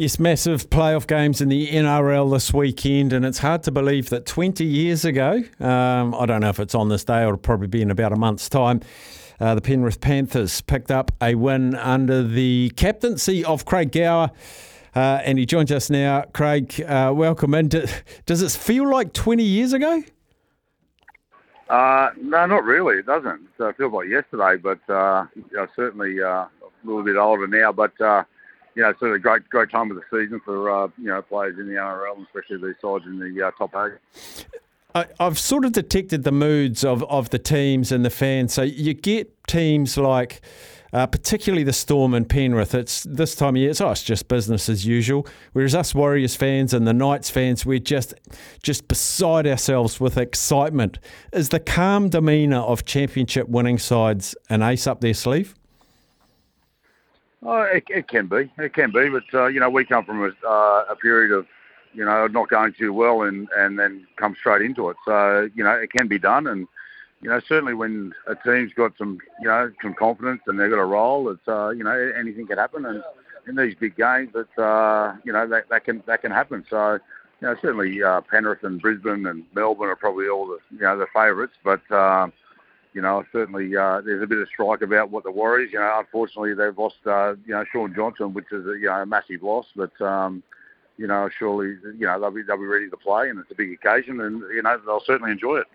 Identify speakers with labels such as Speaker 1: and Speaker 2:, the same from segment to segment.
Speaker 1: Yes, massive playoff games in the NRL this weekend, and it's hard to believe that 20 years ago, um, I don't know if it's on this day or it'll probably be in about a month's time, uh, the Penrith Panthers picked up a win under the captaincy of Craig Gower. Uh, and he joins us now. Craig, uh, welcome in. Does it feel like 20 years ago?
Speaker 2: Uh, no, not really. It doesn't. it feels like yesterday, but uh, certainly uh, a little bit older now. But you know, sort of great great time of the season for uh, you know players in the NRL, especially these sides in the uh, top eight.
Speaker 1: I, I've sort of detected the moods of, of the teams and the fans. So you get teams like, uh, particularly the Storm and Penrith. It's this time of year. It's, oh, it's just business as usual. Whereas us Warriors fans and the Knights fans, we're just just beside ourselves with excitement. Is the calm demeanour of championship winning sides an ace up their sleeve?
Speaker 2: Oh, it, it can be. It can be. But, uh, you know, we come from a, uh, a period of, you know, not going too well and, and then come straight into it. So, you know, it can be done. And, you know, certainly when a team's got some, you know, some confidence and they've got a role, it's, uh, you know, anything can happen. And in these big games, it's, uh, you know, that, that can that can happen. So, you know, certainly uh, Penrith and Brisbane and Melbourne are probably all the, you know, the favourites. But, uh, you know, certainly uh, there's a bit of strike about what the Warriors. You know, unfortunately they've lost, uh, you know, Shaun Johnson, which is a, you know a massive loss. But um, you know, surely you know they'll be they'll be ready to play, and it's a big occasion, and you know they'll certainly enjoy it.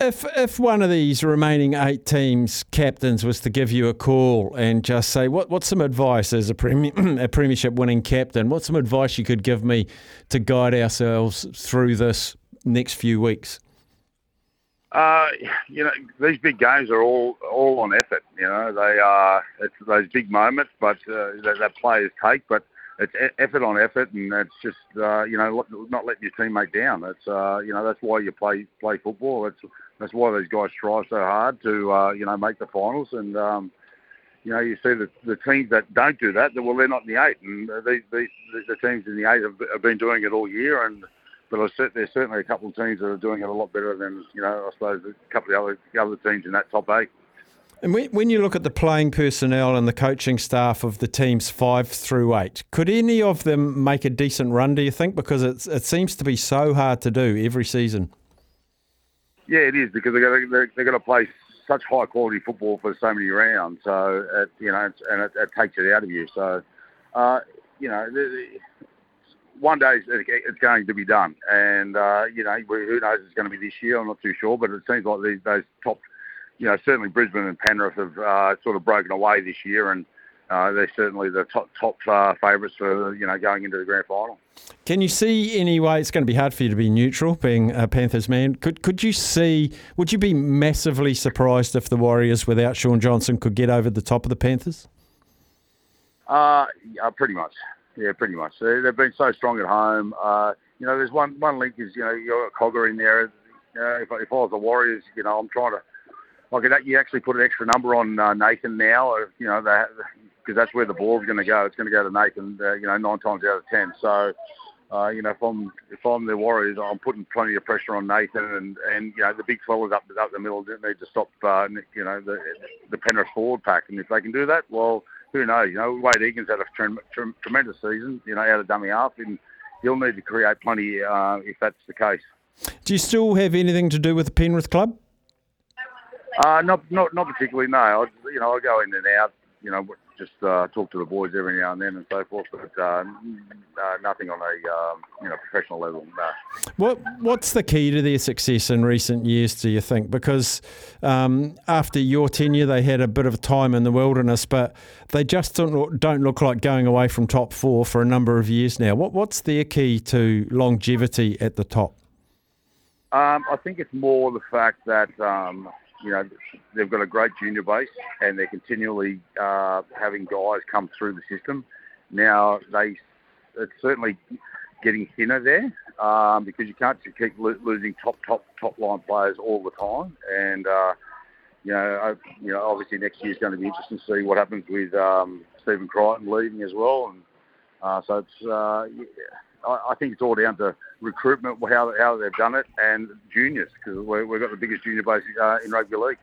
Speaker 1: If if one of these remaining eight teams captains was to give you a call and just say what what's some advice as a a premiership winning captain, what's some advice you could give me to guide ourselves through this next few weeks?
Speaker 2: Uh, you know, these big games are all all on effort. You know, they are it's those big moments, but uh, that, that players take. But it's effort on effort, and it's just uh, you know not letting your teammate down. It's uh, you know that's why you play play football. It's that's why these guys strive so hard to uh, you know make the finals. And um, you know you see the the teams that don't do that, well they're not in the eight, and these, these the teams in the eight have been doing it all year, and but there's certainly a couple of teams that are doing it a lot better than you know I suppose a couple of other other teams in that top eight.
Speaker 1: And when when you look at the playing personnel and the coaching staff of the teams five through eight, could any of them make a decent run? Do you think? Because it's, it seems to be so hard to do every season.
Speaker 2: Yeah, it is because they're going to, they're going to play such high quality football for so many rounds. So it, you know, and it, it, takes it out of you. So uh, you know, one day it's going to be done, and uh, you know who knows it's going to be this year. I'm not too sure, but it seems like these those top, you know, certainly Brisbane and Penrith have uh, sort of broken away this year, and uh, they're certainly the top top uh, favourites for you know going into the grand final.
Speaker 1: Can you see any way? It's going to be hard for you to be neutral, being a Panthers man. Could could you see? Would you be massively surprised if the Warriors, without Shaun Johnson, could get over the top of the Panthers?
Speaker 2: Uh, yeah, pretty much. Yeah, pretty much. They, have been so strong at home. Uh, you know, there's one one link is you know you got Cogger in there. Uh, if, if I was the Warriors, you know, I'm trying to like you actually put an extra number on uh, Nathan now. Or, you know, that because that's where the ball's going to go. It's going to go to Nathan. Uh, you know, nine times out of ten. So. Uh, you know, if I'm if I'm the Warriors, I'm putting plenty of pressure on Nathan, and and you know the big fellas up up the middle need to stop. Uh, you know the the Penrith forward pack, and if they can do that, well, who knows? You know, Wayde Egan's had a tre- tre- tremendous season, you know, out of dummy half, and he'll need to create plenty uh, if that's the case.
Speaker 1: Do you still have anything to do with the Penrith club?
Speaker 2: Uh, not, not, not particularly. No, I, you know, I go in and out. You know, just uh, talk to the boys every now and then and so forth, but uh, uh, nothing on a um, you know professional level. No.
Speaker 1: What What's the key to their success in recent years? Do you think? Because um, after your tenure, they had a bit of time in the wilderness, but they just don't look, don't look like going away from top four for a number of years now. What What's their key to longevity at the top?
Speaker 2: Um, I think it's more the fact that um, you know, they've got a great junior base and they're continually uh, having guys come through the system. Now they it's certainly getting thinner there um, because you can't just keep lo- losing top top top line players all the time. And uh, you know, I, you know, obviously next year is going to be interesting to see what happens with um, Stephen Crichton leaving as well. And uh, so it's, uh, yeah, I, I think it's all down to recruitment, how how they've done it, and juniors because we've got the biggest junior base uh, in rugby league.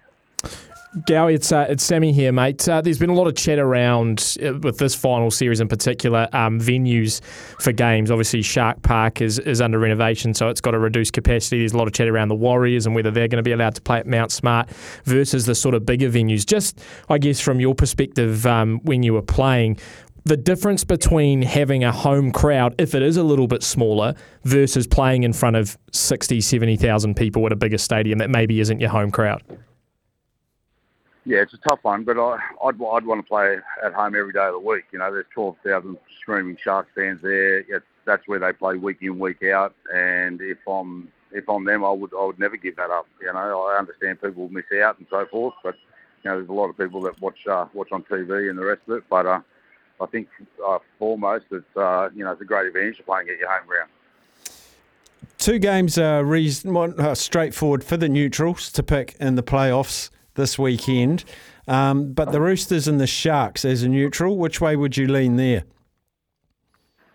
Speaker 3: Gowie, it's uh, it's Sammy here, mate. Uh, there's been a lot of chat around uh, with this final series in particular, um, venues for games. Obviously, Shark Park is, is under renovation, so it's got a reduced capacity. There's a lot of chat around the Warriors and whether they're going to be allowed to play at Mount Smart versus the sort of bigger venues. Just, I guess, from your perspective, um, when you were playing, the difference between having a home crowd, if it is a little bit smaller, versus playing in front of 60, 70,000 people at a bigger stadium that maybe isn't your home crowd.
Speaker 2: Yeah, it's a tough one, but I, I'd, I'd want to play at home every day of the week. You know, there's 12,000 screaming Sharks fans there. It's, that's where they play week in, week out. And if I'm if I'm them, I would I would never give that up. You know, I understand people miss out and so forth, but you know, there's a lot of people that watch uh, watch on TV and the rest of it. But uh, I think uh, foremost, it's uh, you know, it's a great advantage to playing at your home ground.
Speaker 1: Two games are reason, uh, straightforward for the neutrals to pick in the playoffs this weekend. Um, but the Roosters and the Sharks as a neutral, which way would you lean there?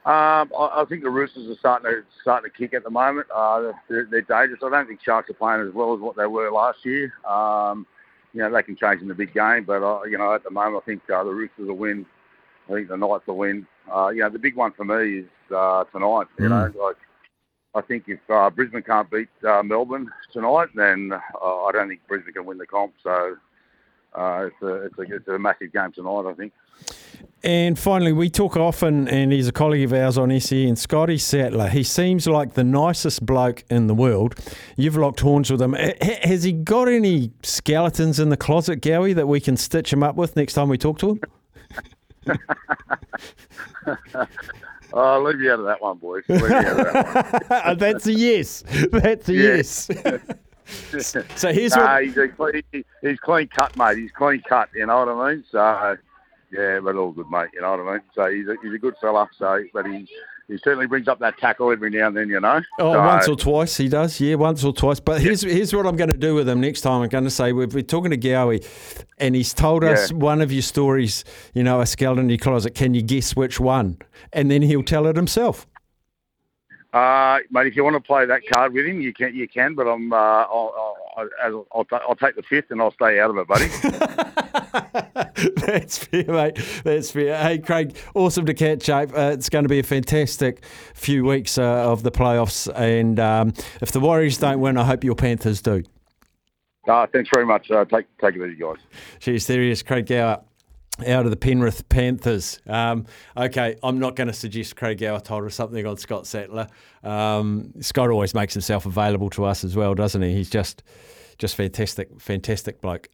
Speaker 2: Um, I, I, think the Roosters are starting to starting to kick at the moment. Uh, they're, they're, dangerous. I don't think Sharks are playing as well as what they were last year. Um, you know, they can change in the big game, but uh, you know, at the moment, I think uh, the Roosters will win. I think the Knights will win. Uh, you know, the big one for me is uh, tonight. You mm. know, like I think if uh, Brisbane can't beat uh, Melbourne tonight, then uh, I don't think Brisbane can win the comp. So uh, it's, a, it's, a, it's a massive game tonight, I think.
Speaker 1: And finally, we talk often, and he's a colleague of ours on SEN, Scotty Sattler. He seems like the nicest bloke in the world. You've locked horns with him. Has he got any skeletons in the closet, Gowie, that we can stitch him up with next time we talk to him?
Speaker 2: Oh, I'll leave you out of that one, boys. That
Speaker 1: one. That's a yes. That's a yes. so here's what
Speaker 2: he's, a clean, he's clean cut, mate. He's clean cut. You know what I mean? So yeah, but all good, mate. You know what I mean? So he's a, he's a good fella. So, but he he certainly brings up that tackle every now and then, you know.
Speaker 1: Oh, so, once or twice he does, yeah, once or twice. But here's here's what I'm going to do with him next time. I'm going to say we're, we're talking to Gowie, and he's told us yeah. one of your stories, you know, a skeleton in your closet. Can you guess which one? And then he'll tell it himself.
Speaker 2: Uh, mate, if you want to play that card with him, you can. You can, but I'm. Uh, I'll, I'll, I'll, I'll, take the fifth, and I'll stay out of it, buddy.
Speaker 1: That's fair, mate. That's fair. Hey, Craig, awesome to catch up. Uh, it's going to be a fantastic few weeks uh, of the playoffs, and um, if the Warriors don't win, I hope your Panthers do.
Speaker 2: Uh, thanks very much. Uh, take take it easy, guys.
Speaker 1: Cheers, there he is, Craig Gower out of the Penrith Panthers. Um, okay, I'm not going to suggest Craig Gower told us something on Scott Sattler. Um, Scott always makes himself available to us as well, doesn't he? He's just just fantastic, fantastic bloke.